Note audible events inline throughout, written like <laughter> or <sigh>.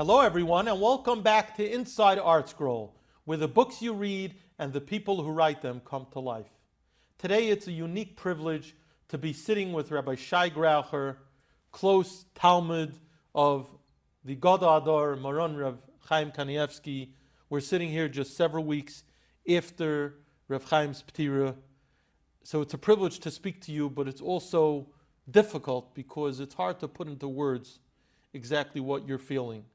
Hello, everyone, and welcome back to Inside ArtScroll, where the books you read and the people who write them come to life. Today, it's a unique privilege to be sitting with Rabbi Shai Graucher, close Talmid of the Gadol Hador Maran Rav Chaim Kanievsky. We're sitting here just several weeks after Rav Chaim's Ptira. So it's a privilege to speak to you, but it's also difficult because it's hard to put into words exactly what you're feeling.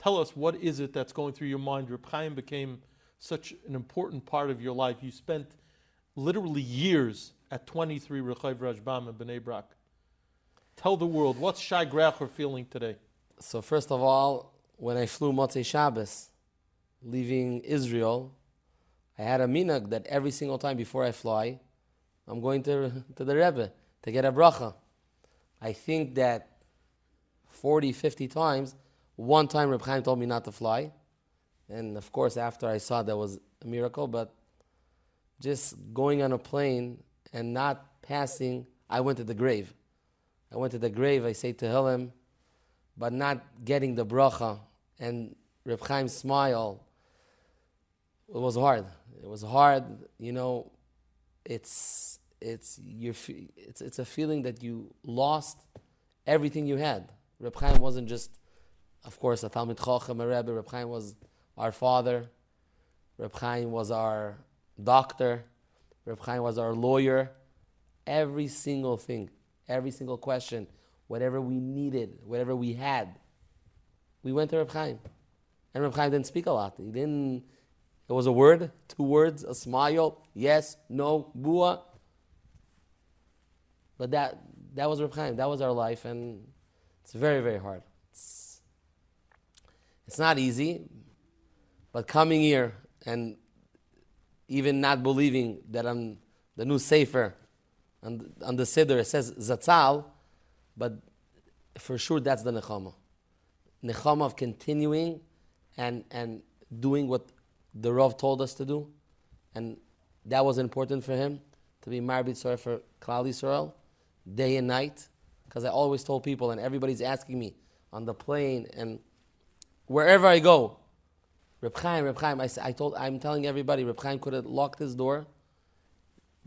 Tell us what is it that's going through your mind. Reb Chaim became such an important part of your life. You spent literally years at 23 Rechov Rashbam in Bnei Brak. Tell the world, what's Shai Graucher feeling today? So first of all, when I flew Motzei Shabbos, leaving Israel, I had a minhag that every single time before I fly, I'm going to, to the Rebbe to get a bracha. I think that 40, 50 times one time Reb Chaim told me not to fly. And of course, after I saw that was a miracle, but just going on a plane and not passing, I went to the grave. I went to the grave, I say to Tehillim, but not getting the bracha. And Reb Chaim's smile, it was hard. It was hard, you know, it's, it's, you it's, it's a feeling that you lost everything you had. Reb Chaim wasn't just of course, a Talmud Chochem, a Rebbe. Reb Chaim was our father. Reb Chaim was our doctor. Reb Chaim was our lawyer. Every single thing, every single question, whatever we needed, whatever we had, we went to Reb Chaim. And Reb Chaim didn't speak a lot. He didn't. It was a word, two words, a smile, yes, no, bua. But that that was Reb Chaim. That was our life, and it's very, very hard. It's not easy, but coming here and even not believing that on the new Sefer, on, on the Siddur, it says Zatzal, but for sure that's the Nechama. Nechama of continuing and, and doing what the Rav told us to do. And that was important for him to be Marbit Sorry for Klal Yisrael, day and night. Because I always told people, and everybody's asking me on the plane and wherever I go. Reb Chaim, Reb Chaim, I, I told, I'm telling everybody, Reb Chaim could have locked his door,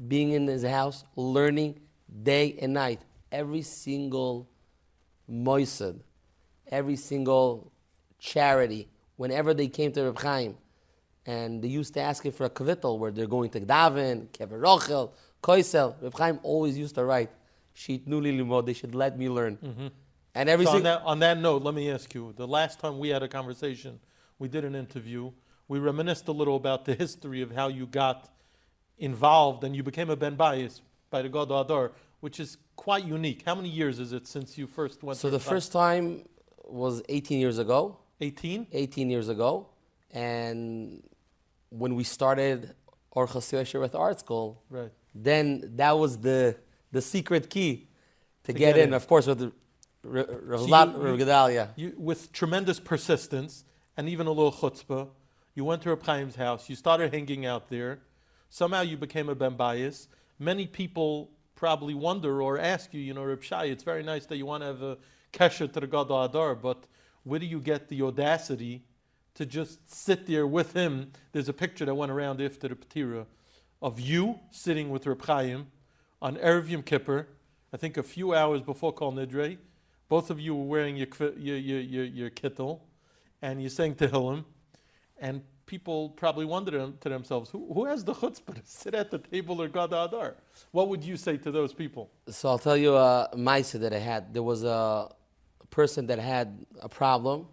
being in his house, learning day and night. Every single moisad, every single charity, whenever they came to Reb Chaim, and they used to ask him for a kavittel where they're going to Gdavin, Kever Rochel, Koisel. Reb Chaim always used to write, Sheet Nuli Limod, they should let me learn. Mm-hmm. And every so on, that, on that note, let me ask you: the last time we had a conversation, we did an interview. We reminisced a little about the history of how you got involved and you became a ben bayis by the Gadol Hador, which is quite unique. How many years is it since you first went? So the first time was 18 years ago. 18. 18 years ago, and when we started Orchas with ArtScroll, right. Then that was the the secret key to, to get, get in. in. Of course, with the so you, with tremendous persistence and even a little chutzpah, you went to Reb Chaim's house. You started hanging out there. Somehow you became a ben bayis. Many people probably wonder or ask you, you know, Reb Shai, it's very nice that you want to have a kesher to the Gadol Hador, but where do you get the audacity to just sit there with him? There's a picture that went around after the Petira of you sitting with Reb Chaim on Erev Yom Kippur, I think a few hours before Kol Nidre, both of you were wearing your, your, your, your, kittel, and you're saying Tehillim, and people probably wonder to themselves, who, who has the chutzpah to sit at the table or Gadol Hador? What would you say to those people? So I'll tell you uh, a mitzvah that I had. There was a person that had a problem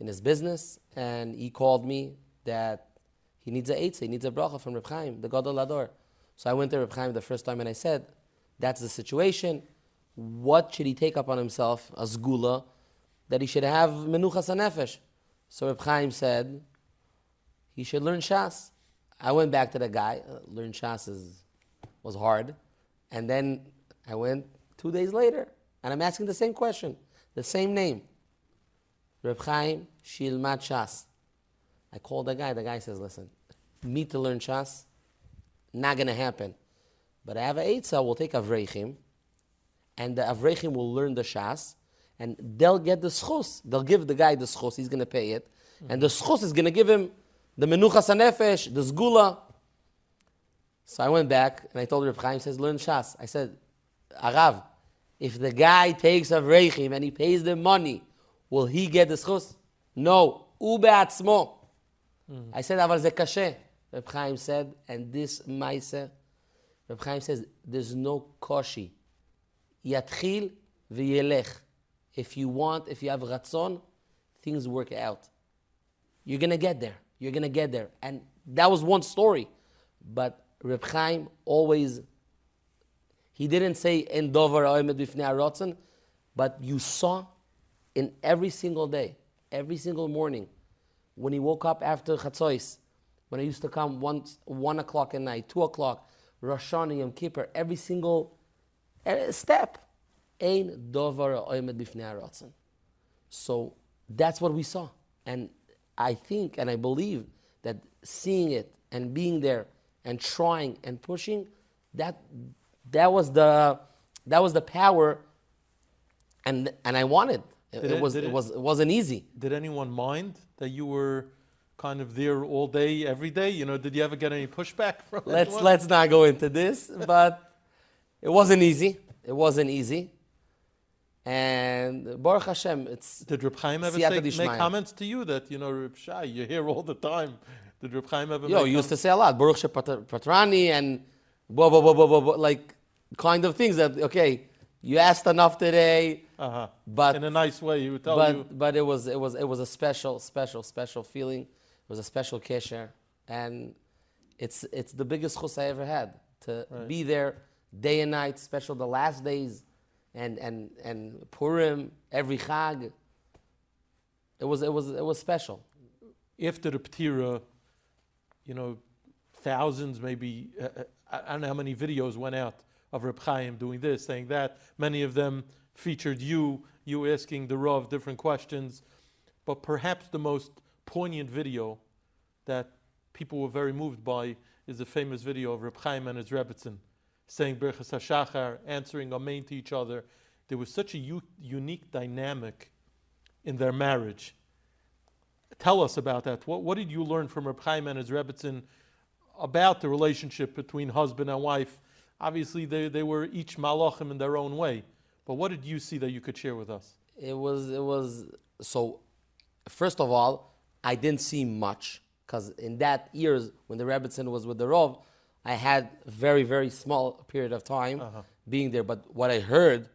in his business, and he called me that he needs a eitzah, he needs a bracha from Reb Chaim, the Gadol Hador. So I went to Reb Chaim the first time and I said, that's the situation what should he take upon himself as gula that he should have menuchas nefesh? So Reb Chaim said he should learn Shas. I went back to the guy. Uh, learn Shas is, was hard, and then I went two days later, and I'm asking the same question, the same name. Reb Chaim Shilmat Shas. I called the guy. The guy says, "Listen, me to learn Shas, not gonna happen. But I have a eitzah. We'll take Avrechim." and the Avrechim will learn the Shas, and they'll get the schus. They'll give the guy the schus. He's going to pay it, and the schus is going to give him the menuchas hanefesh, the zgula. So I went back and I told Reb Chaim, says, learn Shas. I said, Arav, if the guy takes a reichim and he pays the money, will he get the schus? No. U be'atzmo. I said, אבל זה קשה. Reb Chaim said, and this ma'aser, Reb Chaim says, there's no koshi. יתחיל וילך. If you want, if you have ratzon, things work out. You're gonna get there. You're gonna get there. And that was one story. But Reb Chaim always, he didn't say en dover oimed bifnei harotzen, but you saw in every single day, every single morning, when he woke up after Chatzos, when I used to come once, one o'clock at night, two o'clock, Rosh Hashanah, Yom Kippur, every single eh, step, ein dover oimed bifnei. So that's what we saw. And I think and I believe that seeing it and being there and trying and pushing, that that was the that was the power and and I wanted. It, it it- was it, it- was it wasn't easy. Did anyone mind that you were kind of there all day, every day? You know, did you ever get any pushback from Let's anyone? let's not go into this, but it wasn't easy. It wasn't easy. And Baruch Hashem, it's Did Reb Chaim ever say, make comments to you that, you know, Reb Shai, you're here all the time? Did Reb Chaim ever Yo, make you used to say a lot, Baruch Shepatra- Patrani and blah, blah, blah, blah, blah, blah, like kind of things that, okay, you asked enough today, Uh-huh. but, In a nice way, he would tell but, you. but it was, it was, it was a special, special, special feeling. It was a special kesher. And it's, it's the biggest chus I ever had to be there day and night, special the last days and, and, and Purim, every Chag. It was, it was, it was special. After the Ptira, you know, thousands, maybe, uh, uh, I don't know how many videos went out of Reb Chaim doing this, saying that. Many of them featured you, you asking the Rav different questions. But perhaps the most poignant video that people were very moved by is the famous video of Reb Chaim and his Rebbitzin saying Birchas HaShachar, answering Amen to each other. There was such a u- unique dynamic in their marriage. Tell us about that. What, what did you learn from Reb Chaim and his Rebbitzin about the relationship between husband and wife? Obviously, they, they were each malachim in their own way. But what did you see that you could share with us? It was it was so. First of all, I didn't see much because in that years when the Rebbitzin was with the Rov, I had very very small period of time uh-huh. being there. But what I heard,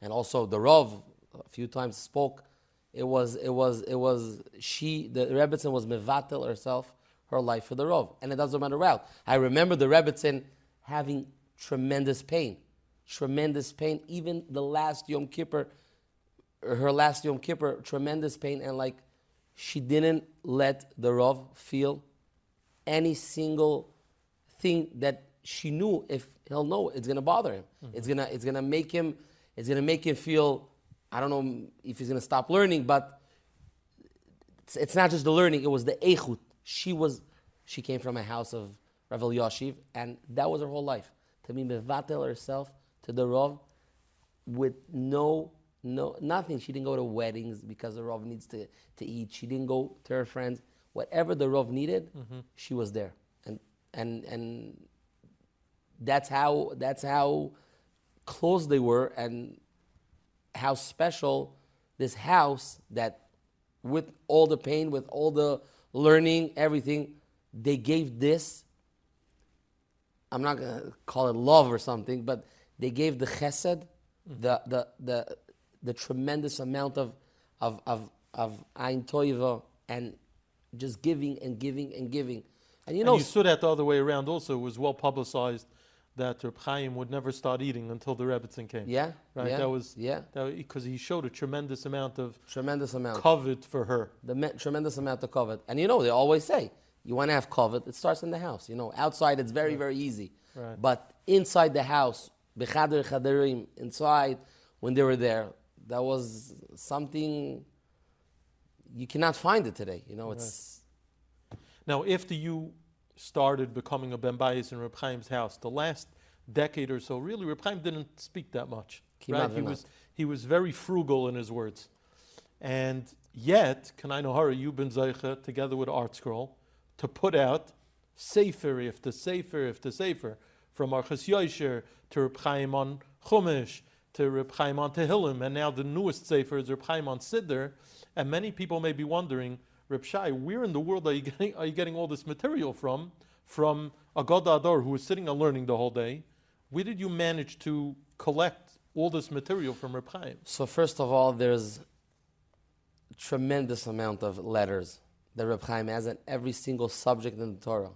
and also the Rov a few times spoke, it was it was it was she the Rebbitzin was mevatel herself her life for the Rov, and it doesn't matter how. I remember the Rebbitzin having tremendous pain, tremendous pain. Even the last Yom Kippur her last Yom Kippur, tremendous pain, and like she didn't let the Rav feel any single thing that she knew if he'll know it's gonna bother him. Mm-hmm. It's gonna it's gonna make him it's gonna make him feel I don't know if he's gonna stop learning, but it's, it's not just the learning, it was the eichut. She was she came from a house of Rav Elyashiv, and that was her whole life. To be mevatel herself to the Rav with no no nothing. She didn't go to weddings because the Rav needs to, to eat. She didn't go to her friends. Whatever the Rav needed, mm-hmm. she was there. And and that's how that's how close they were and how special this house that with all the pain, with all the learning, everything, they gave this I'm not gonna call it love or something, but they gave the chesed, the the the the tremendous amount of of of of ein and just giving and giving and giving. And you And know, you saw that the other way around also. It was well publicized that Reb Chaim would never start eating until the Rebbitzin came. yeah, Right? yeah, that was yeah, because he showed a tremendous amount of tremendous amount, covet for her. the me- tremendous amount of covet. And you know, they always say you want to have covet, it starts in the house. You know, outside it's very very easy, Right. but inside the house, bechader chaderim, inside when they were there, that was something you cannot find it today. You know, it's Now, after you started becoming a Ben Bayis in Reb Chaim's house, the last decade or so, really, Reb Chaim didn't speak that much. Right? He was He was very frugal in his words. And yet, Kanai Nohara, you've been Zeicha, together with ArtScroll, to put out Sefer, if the Sefer, if the Sefer, from Orchas Yosher to Reb Chaim on Chumash, to Reb Chaim on Tehillim, and now the newest Sefer is Reb Chaim on Siddur. And many people may be wondering, Reb Shai, where in the world are you <laughs> getting, are you getting all this material from? From Agad Adar, who was sitting and learning the whole day. Where did you manage to collect all this material from Reb Chaim? So first of all, there's tremendous amount of letters that Reb Chaim has on every single subject in the Torah.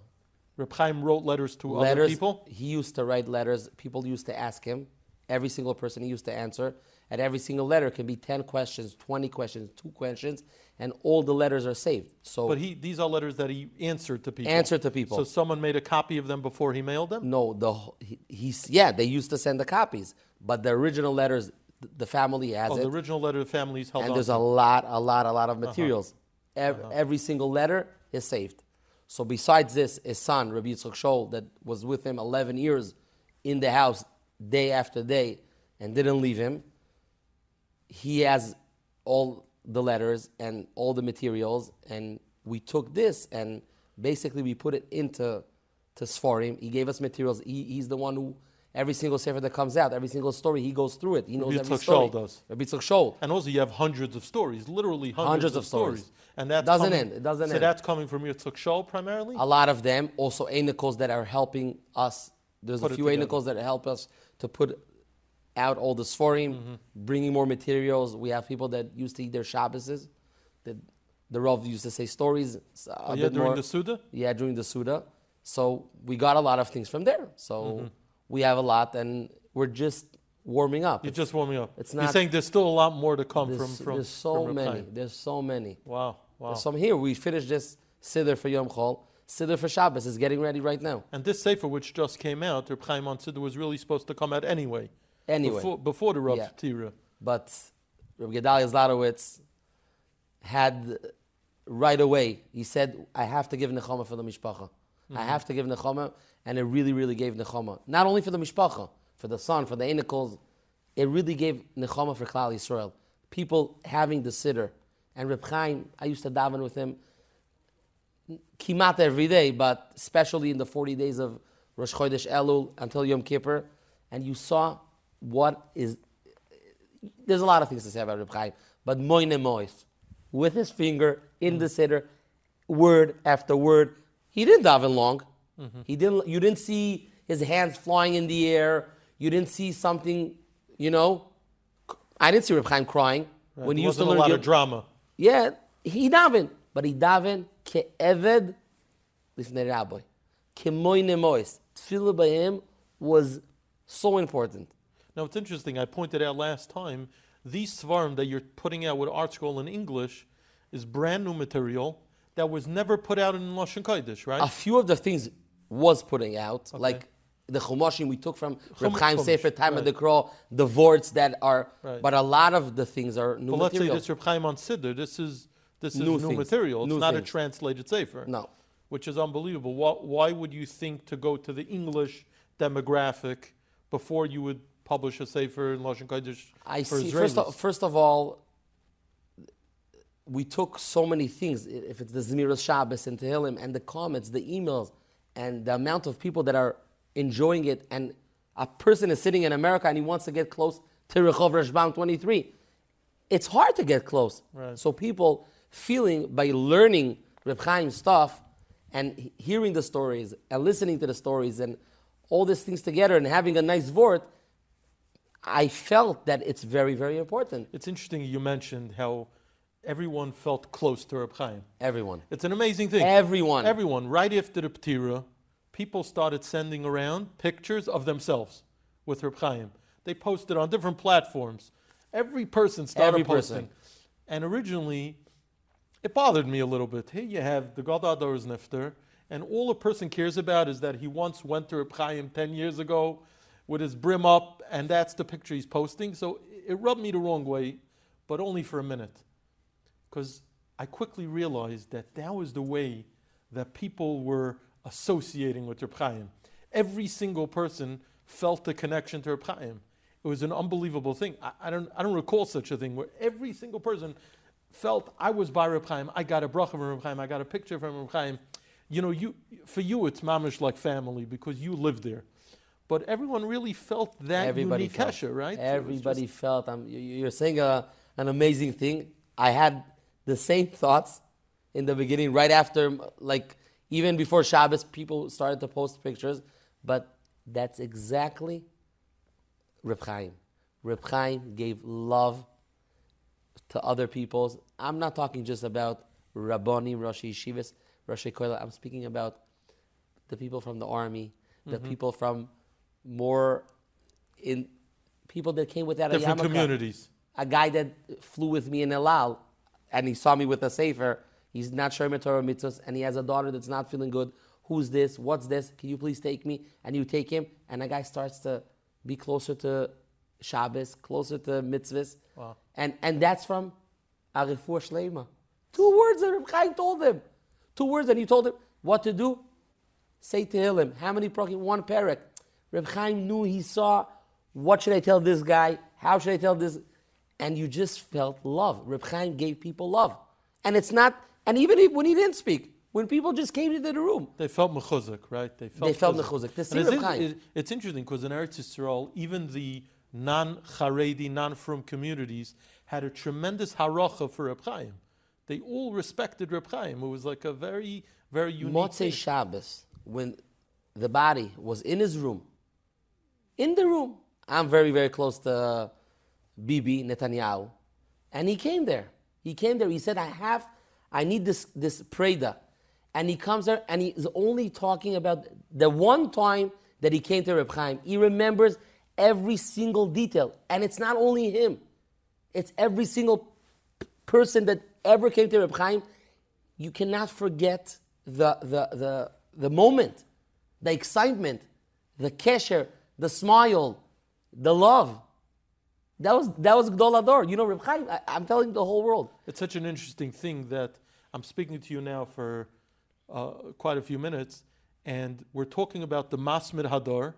Reb Chaim wrote letters to other letters, people. He used to write letters. People used to ask him. Every single person he used to answer. And every single letter can be 10 questions, 20 questions, two questions, and all the letters are saved. So But he, these are letters that he answered to people. Answered to people. So someone made a copy of them before he mailed them. no, the he, he's yeah, they used to send the copies, but the original letters, the family has Oh, it. the original letter the families held and there's a lot, a lot, a lot of uh-huh. materials. Ev- uh-huh. Every single letter is saved. So besides this, his son, Rabbi Yitzchak Shol, that was with him 11 years in the house day after day and didn't leave him, he has all the letters and all the materials. And we took this and basically we put it into to Sfarim. He gave us materials. He, he's the one who, every single sefer that comes out, every single story, he goes through it. He knows Rabbi every story. Shol does. Rabbi Shol. and also, you have hundreds of stories, literally hundreds, Hundreds of, of stories. And that Doesn't coming, end. It doesn't so end. So that's coming from Yitzchak Shol primarily. a lot of them, also Einikos that are helping us. There's Put a few. Einikos that help us to put out all the Sforim, Mm-hmm. bringing more materials. We have people that used to eat their Shabbases. That the Rav used to say stories. Oh, yeah, during more. the Suda. yeah, during the Suda. So we got a lot of things from there. So Mm-hmm. we have a lot, and we're just warming up. You're It's- just warming up. it's not, You're saying there's still a lot more to come there's, from from. there's so from many. There's so many. Wow, wow. So I'm here. We finished this Siddur for Yom Chol. Siddur for Shabbos is getting ready right now. And this sefer, which just came out, Reb Chaim on Siddur, was really supposed to come out anyway. Anyway. Before, before the Rav Yeah. Tira. But Rabbi Gedalia Zlotowitz had right away, he said, I have to give Nechama for the Mishpacha. I mm-hmm. have to give Nechama, and it really, really gave Nechama. Not only for the Mishpacha, for the son, for the Einikos, it really gave Nechama for Klal Yisrael. People having the sitter. And Reb Chaim, I used to daven with him kimat every day, but especially in the 40 days of Rosh Chodesh Elul until Yom Kippur, and you saw what is. There's a lot of things to say about Reb Chaim, but Moine Mois, with his finger in the siddur, word after word, he didn't daven long. Mm-hmm. He didn't. You didn't see his hands flying in the air. You didn't see something, you know. I didn't see Reb Chaim crying Right. when he used to learn a lot of drama. yeah, he daven, but he daven ke'eved lifnei rabbi. Kemoy nemois. Tefillah by him was so important. Now it's interesting. I pointed out last time these svarim that you're putting out with ArtScroll in English is brand new material that was never put out in Lashon Kodesh, right? A few of the things was putting out, like the chumashim we took from Reb Chaim Sefer, Time of the Crow, the vorts that are, Right. but a lot of the things are new but let's say this Reb Chaim on Siddur. This is this is New new, material. It's New not a translated sefer. No. which is unbelievable. Why, why would you think to go to the English demographic before you would publish a sefer in Lashon Kodesh I for see. Israelis? First of, first of all, we took so many things. If it's the Zmiras Shabbos and Tehillim and the comments, the emails, and the amount of people that are enjoying it, and a person is sitting in America and he wants to get close to Rehov Rashbam 23. It's hard to get close. Right. So people feeling by learning Reb Chaim stuff and hearing the stories and listening to the stories and all these things together and having a nice vort, I felt that it's very, very important. It's interesting you mentioned how everyone felt close to Reb Chaim. Everyone. It's an amazing thing. Everyone. Everyone. Right after the Ptira, people started sending around pictures of themselves with Reb Chaim. They posted on different platforms. Every person started Every posting. person. And originally, it bothered me a little bit. Here you have the Gadol Hador's Nifter, and all a person cares about is that he once went to Reb Chaim 10 years ago with his brim up, and that's the picture he's posting. So it rubbed me the wrong way, but only for a minute because I quickly realized that that was the way that people were associating with Reb Chaim. Every single person felt the connection to Reb Chaim. It was an unbelievable thing. I, I don't I don't recall such a thing where every single person felt I was by Reb Chaim, I got a bracha from Reb Chaim, I got a picture from Reb Chaim. You know, you for you it's mamish like family because you live there. But everyone really felt that Everybody unique felt. right? Everybody just- felt. Um, you- you're saying a, an amazing thing. I had the same thoughts in the beginning, right after, like even before Shabbos, people started to post pictures. But that's exactly Reb Chaim. Reb Chaim gave love to other people's. I'm not talking just about Rabboni, Rosh Yeshivas, Rosh Koila. I'm speaking about the people from the army, the Mm-hmm. people from more in people that came with that different yarmulke. communities. A guy that flew with me in Elal, and he saw me with a sefer. He's not Sherman Torah mitzvahs, and he has a daughter that's not feeling good. Who's this? What's this? Can you please take me? And you take him, and the guy starts to be closer to Shabbos, closer to mitzvahs. Wow. And and that's from Arifur Shleima. Two words that Reb Chaim told him. Two words, and he told him what to do. Say to him, how many prokim? One parak. Reb Chaim knew he saw. What should I tell this guy? How should I tell this? And you just felt love. Reb Chaim gave people love, and it's not. And even if, when he didn't speak, when people just came into the room, They felt mechuzik, right? They felt, They felt mechuzik. mechuzik. To And it's, Reb in- Chaim. it's interesting because in Eretz Yisrael, even the non-Haredi, non-Frum communities had a tremendous haracha for Reb Chaim. They all respected Reb Chaim. It was like a very, very unique Motzei. Shabbos, when the body was in his room, in the room, I'm very, very close to uh, Bibi Netanyahu, and he came there. He came there. He said, "I have, I need this this preda," and he comes there, and he's only talking about the one time that he came to Reb Chaim. He remembers every single detail, and it's not only him; it's every single person that ever came to Reb Chaim. You cannot forget the the the the moment, the excitement, the kesher, the smile, the love. That was that was Gadol Hador. You know, Reb Chaim. I, I'm telling the whole world. It's such an interesting thing that I'm speaking to you now for uh, quite a few minutes, and we're talking about the Masmid Hadar.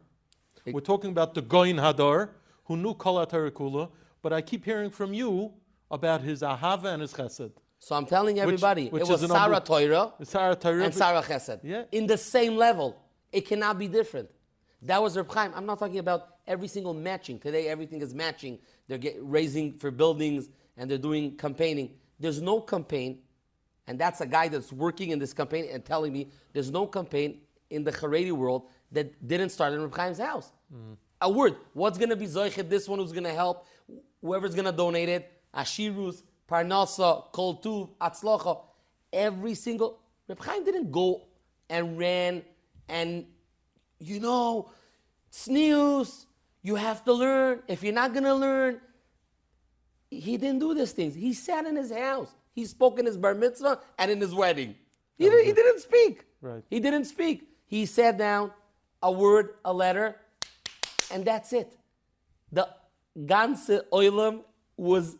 We're talking about the Goin Hadar, who knew Kol Kula, but I keep hearing from you about his Ahava and his Chesed. So I'm telling everybody, which it was Sarah Torah Sarah Torah, and Sarah Chesed. Yeah. In the same level. It cannot be different. That was Reb Chaim. I'm not talking about every single matching. Today, everything is matching. They're get, raising for buildings and they're doing campaigning. There's no campaign, and that's a guy that's working in this campaign and telling me there's no campaign in the Haredi world that didn't start in Reb Chaim's house. Mm. A word. What's going to be Zoichet? This one who's going to help? Whoever's going to donate it. Ashirus, Parnasa, Kol Tuv, Atzlocha. Every single. Reb Chaim didn't go and ran and, you know, snooze. You have to learn. If you're not going to learn, he didn't do these things. He sat in his house. He spoke in his bar mitzvah and in his wedding. He, didn't, he didn't speak. Right. He didn't speak. He sat down, a word, a letter, and that's it. The ganze oilam was,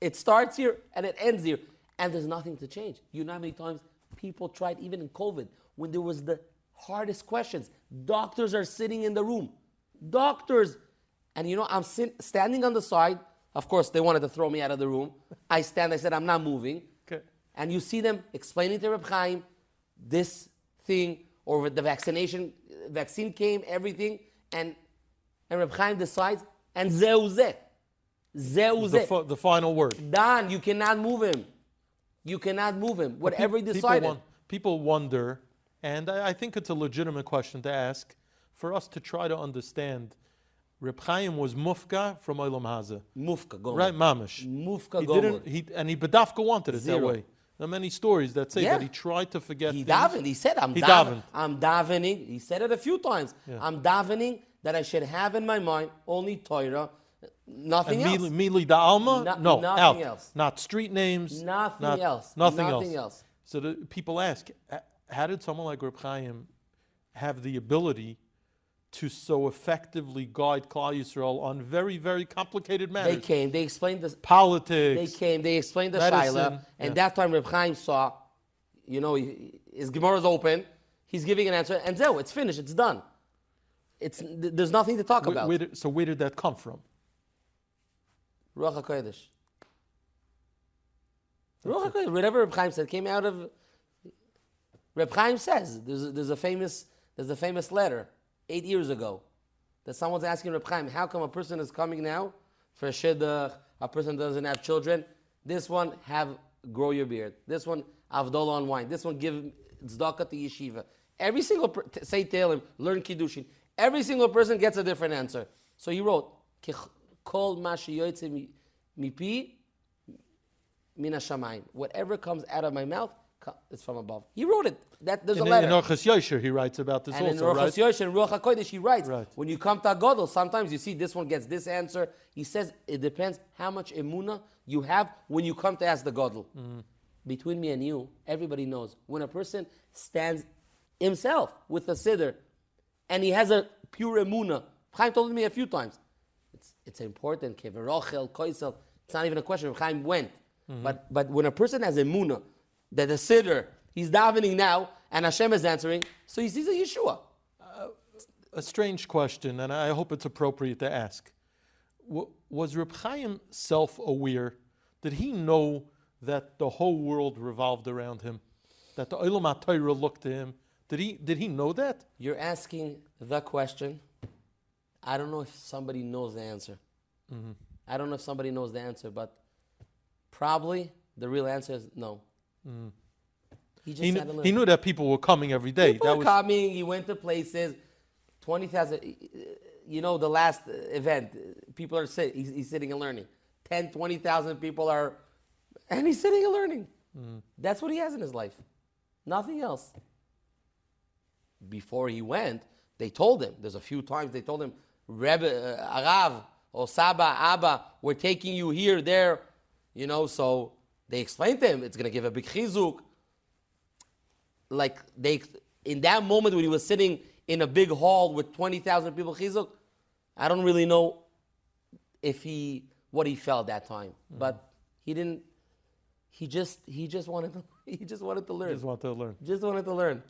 it starts here and it ends here. And there's nothing to change. You know how many times people tried, even in COVID, when there was the hardest questions. Doctors are sitting in the room. Doctors. And you know, I'm sit, standing on the side. Of course, they wanted to throw me out of the room. I stand, I said, I'm not moving. Okay. And you see them explaining to Reb Chaim this thing, or with the vaccination, vaccine came, everything, and, and Reb Chaim decides, and zeu zeh. Zeu The, fi- the final word. Done. You cannot move him. You cannot move him. Whatever he People decided. won- People wonder, and I, I think it's a legitimate question to ask for us to try to understand. Reb Chaim was mufka from Olam Haza, Mufka, go right? Mamish. Mufka He Gomer. didn't. He and he bedafka wanted it that way. There are many stories that say Yeah. that he tried to forget. He things. davened. He said, I'm He daven- davened. I'm davening. He said it a few times. I'm davening that I should have in my mind only Torah, nothing And else. Mili, Mili da Alma? No- no, nothing out. else. Not street names. Nothing not- else. Nothing, Nothing else. else. So the, people ask, how did someone like Reb Chaim have the ability to so effectively guide Klal Yisrael on very, very complicated matters? They came. They explained the politics. They came. They explained the Medicine, shaila, and yeah. that time Reb Chaim saw, you know, his Gemara is open. He's giving an answer, and zeh, it's finished. It's done. it's there's nothing to talk Where- about. where did- so where did that come from? Ruach HaKodesh. Ruach HaKodesh, whatever Reb Chaim said, came out of. Reb Chaim says there's a, there's a famous there's a famous letter eight years ago that someone's asking Reb Chaim, how come a person is coming now for a shidduch, a person doesn't have children? This one have grow your beard. This one avdollah on wine. This one give tzedakah to yeshiva. Every single per- t- say Tehillim, learn kiddushin. Every single person gets a different answer. So he wrote, "Kich- kol mipi mina shamayim. Whatever comes out of my mouth is from above. He wrote it. That there's In, a letter. in. Orchas Yosher, he writes about this and in also, Ruach right? HaSyosh and Ruach HaKodesh, he writes, Right. when you come to Agadol, sometimes you see this one gets this answer. He says it depends how much emuna you have when you come to ask the Gadol. Mm-hmm. Between me and you, everybody knows when a person stands himself with a siddur and he has a pure emuna. Chaim told me a few times. It's, it's important. Keverochel, koisel. It's not even a question. Chaim went. Mm-hmm. But, but when a person has emuna, that the siddur, he's davening now, and Hashem is answering, so he sees a Yeshua. a strange question, and I hope it's appropriate to ask. W- was Reb Chaim self-aware? Did he know that the whole world revolved around him? That the Olam HaTorah looked to him? Did he, did he know that? You're asking the question. I don't know if somebody knows the answer. Mm-hmm. I don't know if somebody knows the answer, but probably the real answer is no. He just He, had kn- to he knew that people were coming every day. People that are was, coming. He went to places. Twenty thousand. You know, the last event, people are sitting. He's, he's sitting and learning. 10, 20,000 people are, and he's sitting and learning. That's what he has in his life. Nothing else. Before he went, they told him. There's a few times they told him, Rebbe, uh, Arav, or Saba, Abba, we're taking you here, there. You know, so they explained to him, it's going to give a big chizuk like they in that moment when he was sitting in a big hall with 20,000 people chizuk I don't really know if he what he felt that time mm-hmm. but he didn't he just he just wanted to <laughs> he just wanted to learn just want to learn. just wanted to learn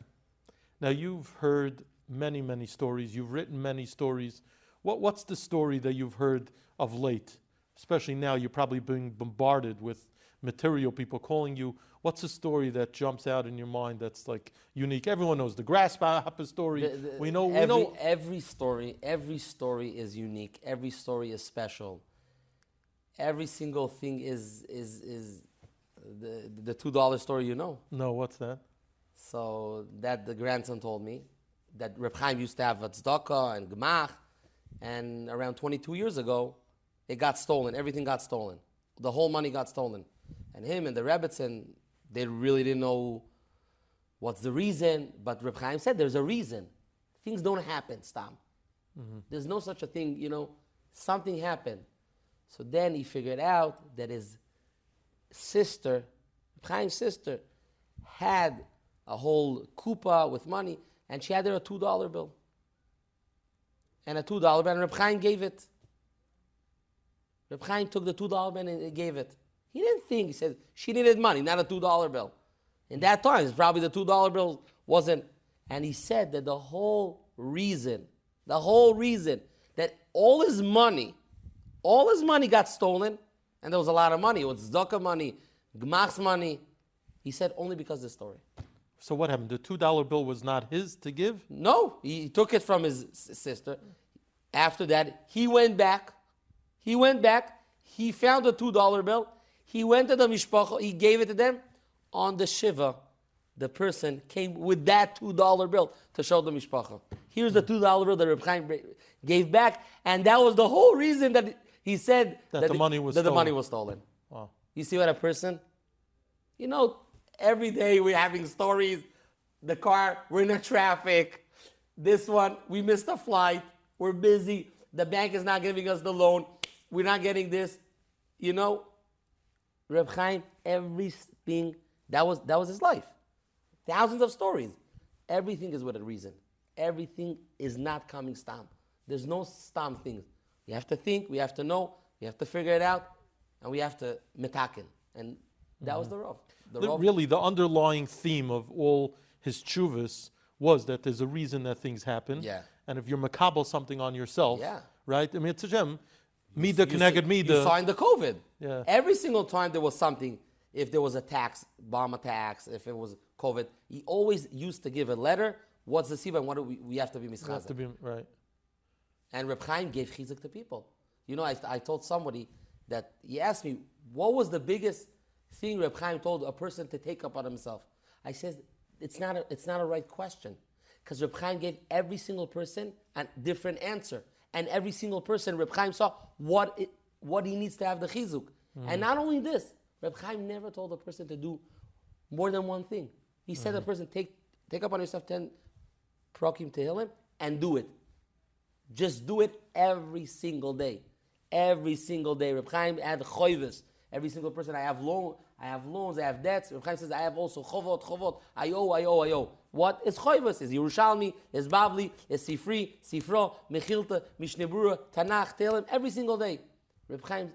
Now you've heard many, many stories. You've written many stories. What, what's the story that you've heard of late? Especially now, you're probably being bombarded with material, people calling you. What's a story that jumps out in your mind that's like unique? Everyone knows the grasshopper story. The- the- we know. every, we know. every story every story is unique every story is special every single thing is is is the the two dollar story you know No, what's that? So that the grandson told me that Reb Chaim used to have a tzedakah and gemach, and around 22 years ago, it got stolen. Everything got stolen. The whole money got stolen. And him and the Rebbitzin, they really didn't know what's the reason, but Reb Chaim said there's a reason. Things don't happen, Stam. Mm-hmm. There's no such a thing, you know, something happened. So then he figured out that his sister, Chaim's sister, had a whole kupa with money, and she had there a two dollar bill. And a two dollar bill, and Reb Chaim gave it. Reb Chaim took the two dollar bill and he gave it. He didn't think. He said she needed money, not a two dollar bill. In that time, it's probably the two dollar bill wasn't. And he said that the whole reason, the whole reason that all his money, all his money got stolen, and there was a lot of money. It was Zdaka money, Gmach's money. He said only because of this story. So what happened? The two dollar bill was not his to give. No, he took it from his sister. After that, he went back. He went back. He found a two dollar bill. He went to the mishpacha. He gave it to them. On the shiva, the person came with that two dollar bill to show the mishpacha. Here's the two dollar bill that Reb Chaim gave back, and that was the whole reason that he said That the money was that the money stolen. was stolen. Wow. You see what a person? You know, every day we're having stories. The car, we're in a traffic. This one, we missed a flight. We're busy. The bank is not giving us the loan. We're not getting this. You know, Reb Chaim, everything that was that was his life. Thousands of stories. Everything is with a reason. Everything is not coming stam. There's no stam things. We have to think. We have to know. We have to figure it out, and we have to metakin. And that was the mm-hmm. rov. The The- rov. really, the underlying theme of all his chuvas was that there's a reason that things happen. Yeah. and if you're makabel something on yourself, Yeah. right? I mean, it's a gem. Mida connected mida. You signed the COVID. Yeah. Every single time there was something, if there was a tax, bomb attacks, if it was COVID, he always used to give a letter. What's the siva and what do we, we have to be have to be right. And Reb Chaim gave chizuk to people. You know, I, I told somebody that he asked me, what was the biggest thing Reb Chaim told a person to take up on himself? I said, it's not a, it's not a right question. Because Reb Chaim gave every single person a different answer. And every single person, Reb Chaim saw what, it, what he needs to have the chizuk. And hmm. not only this, Reb Chaim never told a person to do more than one thing. He said to a hmm. person, take, take up on yourself 10 prokim tehillim and do it. Just do it every single day. Every single day. Reb Chaim had choivis. Every single person, I have loan, I have loans, I have debts. Reb Chaim says, I have also chovot, chovot. I owe, I owe, I owe. What is choivis? Is Yerushalmi, is Bavli, is Sifri, Sifro, Mechilta, Mishneh Berurah, Tanakh, Tehillim, every single day. Reb Chaim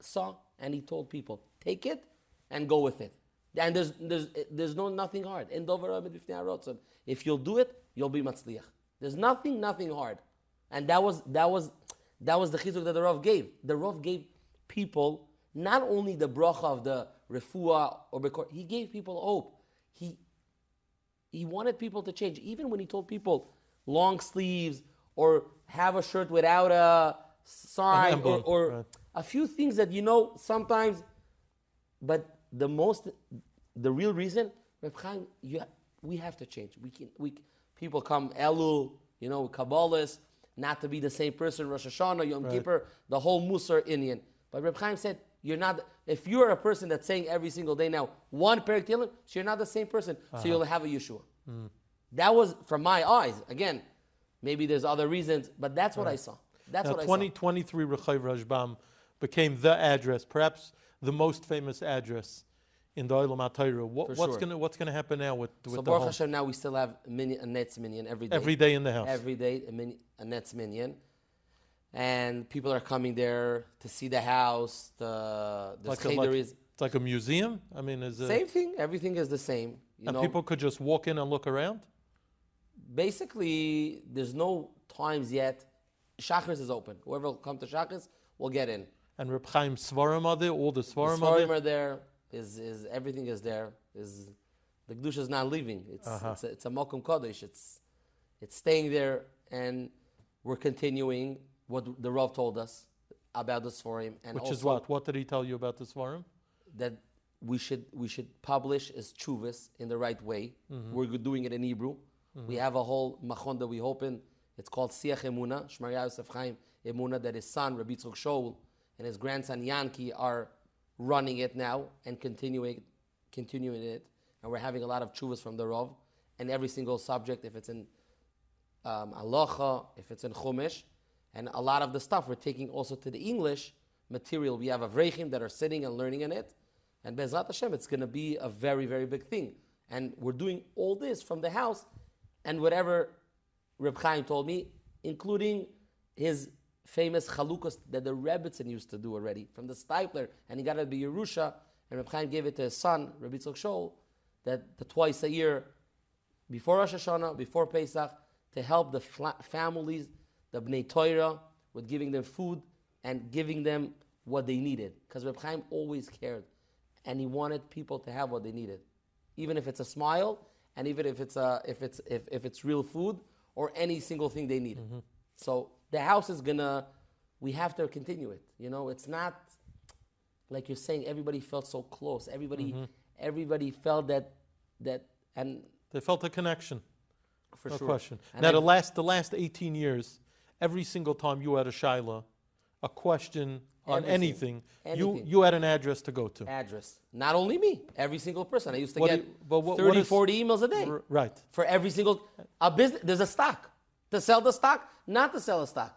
saw and he told people, take it and go with it. And there's, there's, there's no nothing hard. If you'll do it, you'll be matzliach. There's nothing, nothing hard. And that was that was that was the chizuk that the Rav gave. The Rav gave people not only the bracha of the refuah or bekor, he gave people hope. He he wanted people to change. Even when he told people long sleeves or have a shirt without a sign or, or right. a few things that you know sometimes but the most, the real reason, Reb Chaim, you, we have to change. We can, we, people come Elul, you know, Kabbalists, not to be the same person, Rosh Hashanah, Yom Kippur, the whole Musar Indian. But Reb Chaim said, you're not, if you're a person that's saying every single day now, one Perik Tehillim, so you're not the same person, so uh-huh. you'll have a Yeshua. Hmm. That was, from my eyes, again, maybe there's other reasons, but that's what I saw. That's Now, what I saw. 2023 Rechov Rashbam became the address, perhaps the most famous address in the Olam HaTorah. What, what's sure. going what's gonna happen now with, with So the Baruch? Hashem, now we still have a, minyan, a Nets minyan every day. Every day in the house. every day a, min- a Nets minyan, and people are coming there to see the house. The the like a, like, is it's like a museum. I mean, is it, same thing. Everything is the same. You and know, people could just walk in and look around. basically, there's no times yet. Shachris is open. Whoever will come to Shachris will get in. And Reb Chaim Svarim are there. All the The Svarim are there. are there. Is is everything is there? Is the kedusha is not leaving? It's Uh-huh. it's a, it's a Malkum Kodesh. It's it's staying there, and we're continuing what the Rav told us about the Svarim, and Which is what? What did he tell you about the Svarim? that we should we should publish as chuvas in the right way. Mm-hmm. We're doing it in Hebrew. We have a whole machon that we open. It's called Siach Emuna. Shmar Yosef Chaim Emuna, that his son Rabbi Tzuk Shaul and his grandson Yanki are running it now and continuing continuing it. And we're having a lot of chuvas from the Rav. And every single subject, if it's in um, halacha, if it's in chumash, and a lot of the stuff we're taking also to the English material. We have avrechim that are sitting and learning in it, and Bezrat Hashem, it's going to be a very, very big thing. And we're doing all this from the house, and whatever Reb Chaim told me, including his famous chalukas that the Rebbitzin used to do already from the Steipler, and he got it to the Yerusha, and Reb Chaim gave it to his son, Rabbi Tzok Shol, that the twice a year before Rosh Hashanah, before Pesach, to help the fla- families, the Bnei Torah, with giving them food and giving them what they needed. Because Reb Chaim always cared, and he wanted people to have what they needed, even if it's a smile, and even if it's a, if it's if, if it's real food or any single thing they needed. Mm-hmm. So the house is gonna, we have to continue it. You know, it's not like you're saying. Everybody felt so close. Everybody, mm-hmm. everybody felt that that and They felt a connection. for no sure. question. And now, I- the last the last 18 years, every single time you had a shaila, a question on Everything. anything, you you had an address to go to. address. Not only me, every single person. I used to What get you- but what- 30, what is- 40 emails a day R- right. for every single a business. There's a stock to sell the stock, not to sell a stock.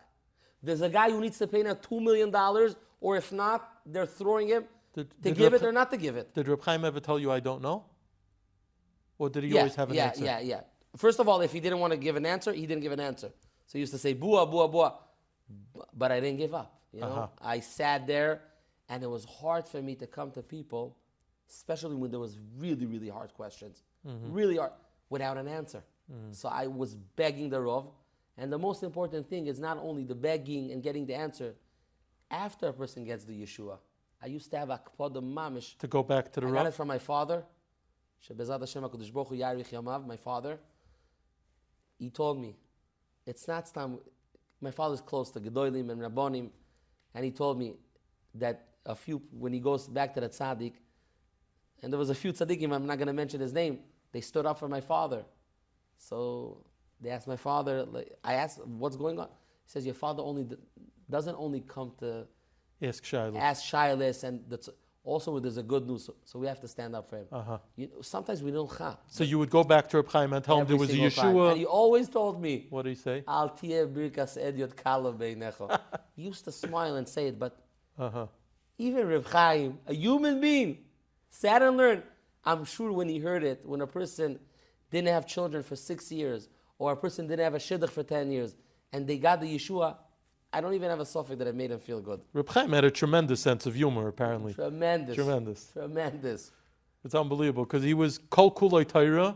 There's a guy who needs to pay now two million dollars, or if not, they're throwing him Did- to did give Reb it or not to give it. Did Reb Chaim ever tell you I don't know? Or did he yeah, always have an yeah, answer? yeah, yeah. First of all, if he didn't want to give an answer, he didn't give an answer. So he used to say bua, bua, bua, but I didn't give up. You know, Uh-huh. I sat there, and it was hard for me to come to people, especially when there was really, really hard questions, Mm-hmm. really hard, without an answer. So I was begging the Rav, And the most important thing is not only the begging and getting the answer. After a person gets the Yeshua, I used to have akpada mamish. To go back to the I got it from my father. Shebezat Hashem HaKadosh Baruch Hu Yarich Yamav, my father. He told me, it's not time. My father's close to Gedolim and Rabbonim, and he told me that a few, when he goes back to the tzaddik, and there was a few tzaddikim, I'm not going to mention his name, they stood up for my father. So they asked my father, like, I asked, what's going on? He says, your father only doesn't only come to Ask Shiloh. ask Shilas, and that's also there's a good news, so, we have to stand up for him. Uh-huh. You know, sometimes we don't have. So you would go back to Reb Chaim and tell him there was a Yeshua. And he always told me, What did he say? Al birkas ediot kala beinecho." <laughs> He used to smile and say it, but Uh-huh. even Reb Chaim, a human being, sat and learned. I'm sure when he heard it, when a person didn't have children for six years, or a person didn't have a shidduch for 10 years, and they got the Yeshua, I don't even have a suffix that I made him feel good. Reb Chaim had a tremendous sense of humor, apparently. Tremendous. Tremendous. Tremendous. It's unbelievable because he was kol kuloi Torah,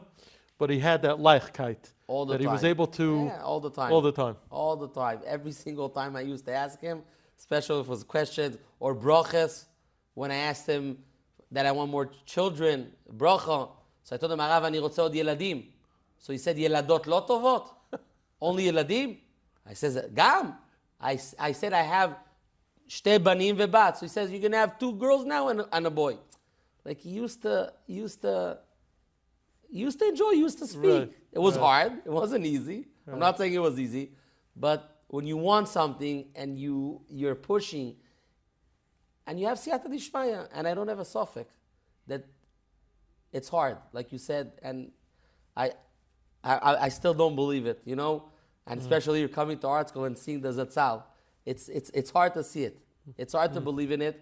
but he had that leichkeit. All the that time. he was able to. Yeah, all the time. All the time. All the time. Every single time I used to ask him, especially if it was questions or brachas, when I asked him that I want more children, bracha. So I told him, Arav, ani rotze od yeladim. So he said, yeladot lotovot. <laughs> Only yeladim? I said, gam. I, I said I have shte banim vebat. So he says, you're going to have two girls now and, and a boy. Like he used to, he used to, he used to enjoy, used to speak. Right. It was right. hard. It wasn't easy. Right. I'm not saying it was easy. But when you want something and you, you're pushing and you have siyata dishmaya and I don't have a suffix that it's hard, like you said. And I, I, I still don't believe it, you know? And mm. especially you're coming to ArtScroll and seeing the zatzal, it's it's it's hard to see it. It's hard to mm. believe in it.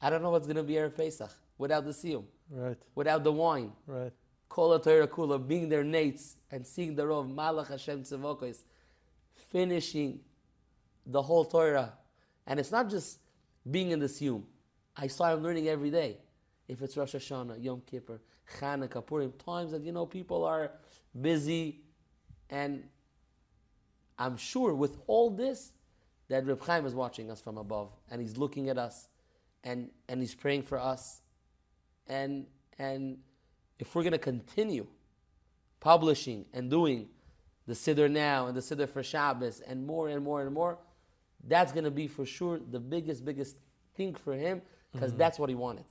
I don't know what's gonna be Erev Pesach without the siyum, Right, without the wine. right. Kol Torah Kula, being their nates and seeing the Rov Malach Hashem Tzivokos, finishing the whole Torah. And it's not just being in the Siyum. I saw him learning every day. If it's Rosh Hashanah, Yom Kippur, Chanukah, Purim, times that, you know, people are busy. And I'm sure with all this, that Reb Chaim is watching us from above. And he's looking at us. And, and he's praying for us. And, and if we're going to continue publishing and doing the Siddur now and the Siddur for Shabbos and more and more and more, that's going to be for sure the biggest, biggest thing for him because mm-hmm. that's what he wanted.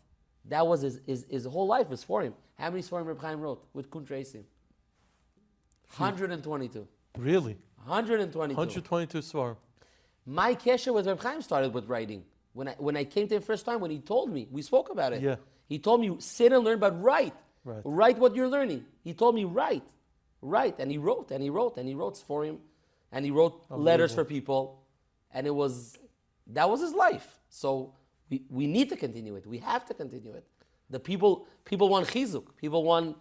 That was his, his, his whole life was for him. How many Svarim Reb Chaim wrote with Kun Tracy? 122. Really? 122. 122 svar. My kesher with Reb Chaim started with writing. When I, when I came to him first time, when he told me, we spoke about it. Yeah. He told me, sit and learn, but write. Right. Write what you're learning. He told me, write. Write. And he wrote, and he wrote, and he wrote for him. And he wrote letters for people. And it was, that was his life. So we, we need to continue it. We have to continue it. The people, people want chizuk. People want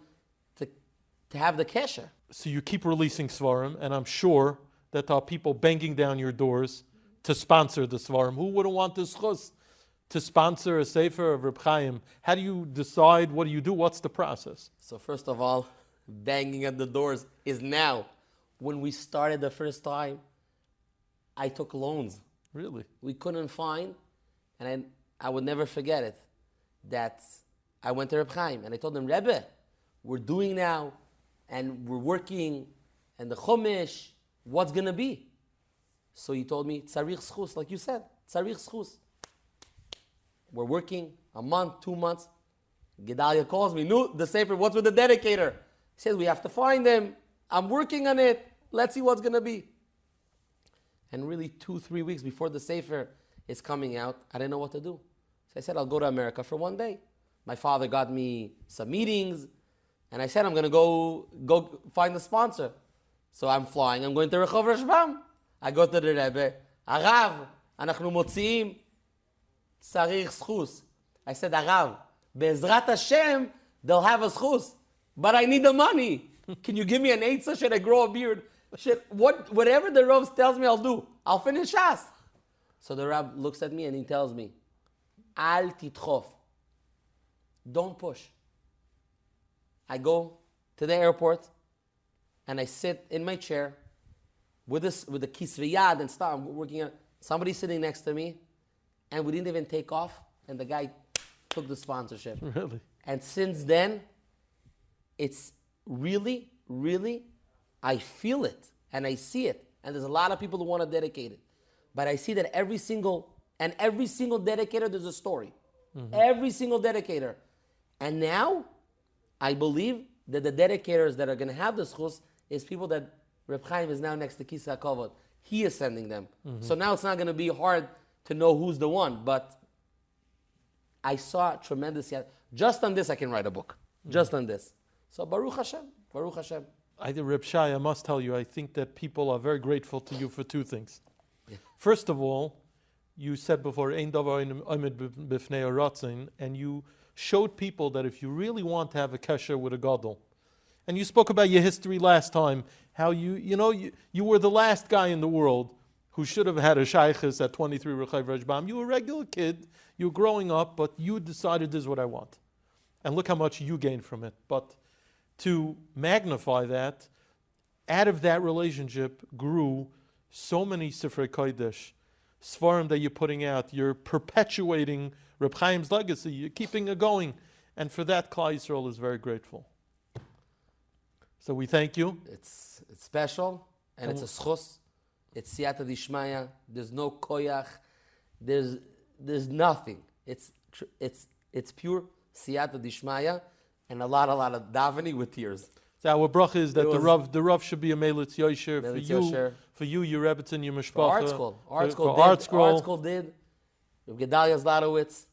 to have the kesher. So you keep releasing svarim, and I'm sure that there are people banging down your doors to sponsor the svarim. Who wouldn't want this chus to sponsor a sefer of Reb Chaim? How do you decide? What do you do? What's the process? So first of all, banging at the doors is now. When we started the first time, I took loans. Really? We couldn't find, and I, I would never forget it, that I went to Reb Chaim and I told him, Rebbe, we're doing now, and we're working, and the Chumash, what's gonna be? So he told me, Tzarich schus, like you said, Tzarich schus. We're working a month, two months. Gedalia calls me, no, the Sefer, what's with the dedicator? He says, we have to find him. I'm working on it. Let's see what's going to be. And really, two, three weeks before the Sefer is coming out, I didn't know what to do. So I said, I'll go to America for one day. My father got me some meetings, and I said, I'm going to go, go find the sponsor. So I'm flying, I'm going to Rehov Rashbam. I go to the Rebbe, הרב, אנחנו מוציאים צריך סחוס. I said, הרב, בעזרת השם, they'll have a סחוס. But I need the money. Can you give me an eitzah? Should I grow a beard? Should, what, whatever the Rav tells me, I'll do. I'll finish Shas. So the Rab looks at me and he tells me, Al titchof. Don't push. I go to the airport and I sit in my chair with this with the kisviyad and stuff. I'm working on somebody sitting next to me, and we didn't even take off, and the guy took the sponsorship. <laughs> Really? And since then, it's really, really, I feel it and I see it. And there's a lot of people who want to dedicate it. But I see that every single, and every single dedicator, there's a story. Mm-hmm. Every single dedicator. And now, I believe that the dedicators that are going to have the schus is people that Reb Chaim is now next to Kisa Kovod. He is sending them. Mm-hmm. So now it's not going to be hard to know who's the one. But I saw tremendous. Just on this, I can write a book. Mm-hmm. Just on this. So Baruch Hashem. Baruch Hashem. I, Reb Shai, I must tell you, I think that people are very grateful to you for two things. First of all, you said before, Ein davar omed b'fnei haratzin, and you showed people that if you really want to have a kesher with a gadol, and you spoke about your history last time, how you, you know, you, you were the last guy in the world who should have had a shaykhis at 23 Rechov Rashbam. You were a regular kid, you were growing up, but you decided this is what I want. And look how much you gained from it. But to magnify that, out of that relationship grew so many Sifrei Kodesh, Svarim that you're putting out. You're perpetuating Reb Chaim's legacy. You're keeping it going. And for that, Klal Yisrael is very grateful. So we thank you. It's, it's special and it's a schus. It's siyata dishmaya. There's no koyach. There's, there's nothing. It's, it's, it's pure siyata dishmaya and a lot, a lot of davening with tears. So our bracha is that It the Rav, the Rav should be a Melitz Yosher for you, Yosher. for you, your Rebbetzin, your Mishpacha. For ArtScroll. Art school for did. ArtScroll. Art school did. Gedalia Zlotowitz.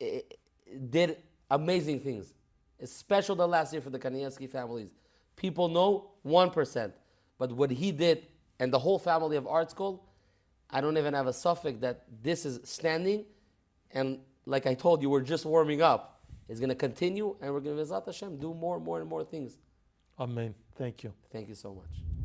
It, eh, it did amazing things. It's special the last year for the Kanievsky families. People know 1%. But what he did and the whole family of ArtScroll, I don't even have a suffix that this is standing. And like I told you, we're just warming up. It's going to continue and we're going to, Hashem, do more and more and more things. Amen. Thank you. Thank you so much.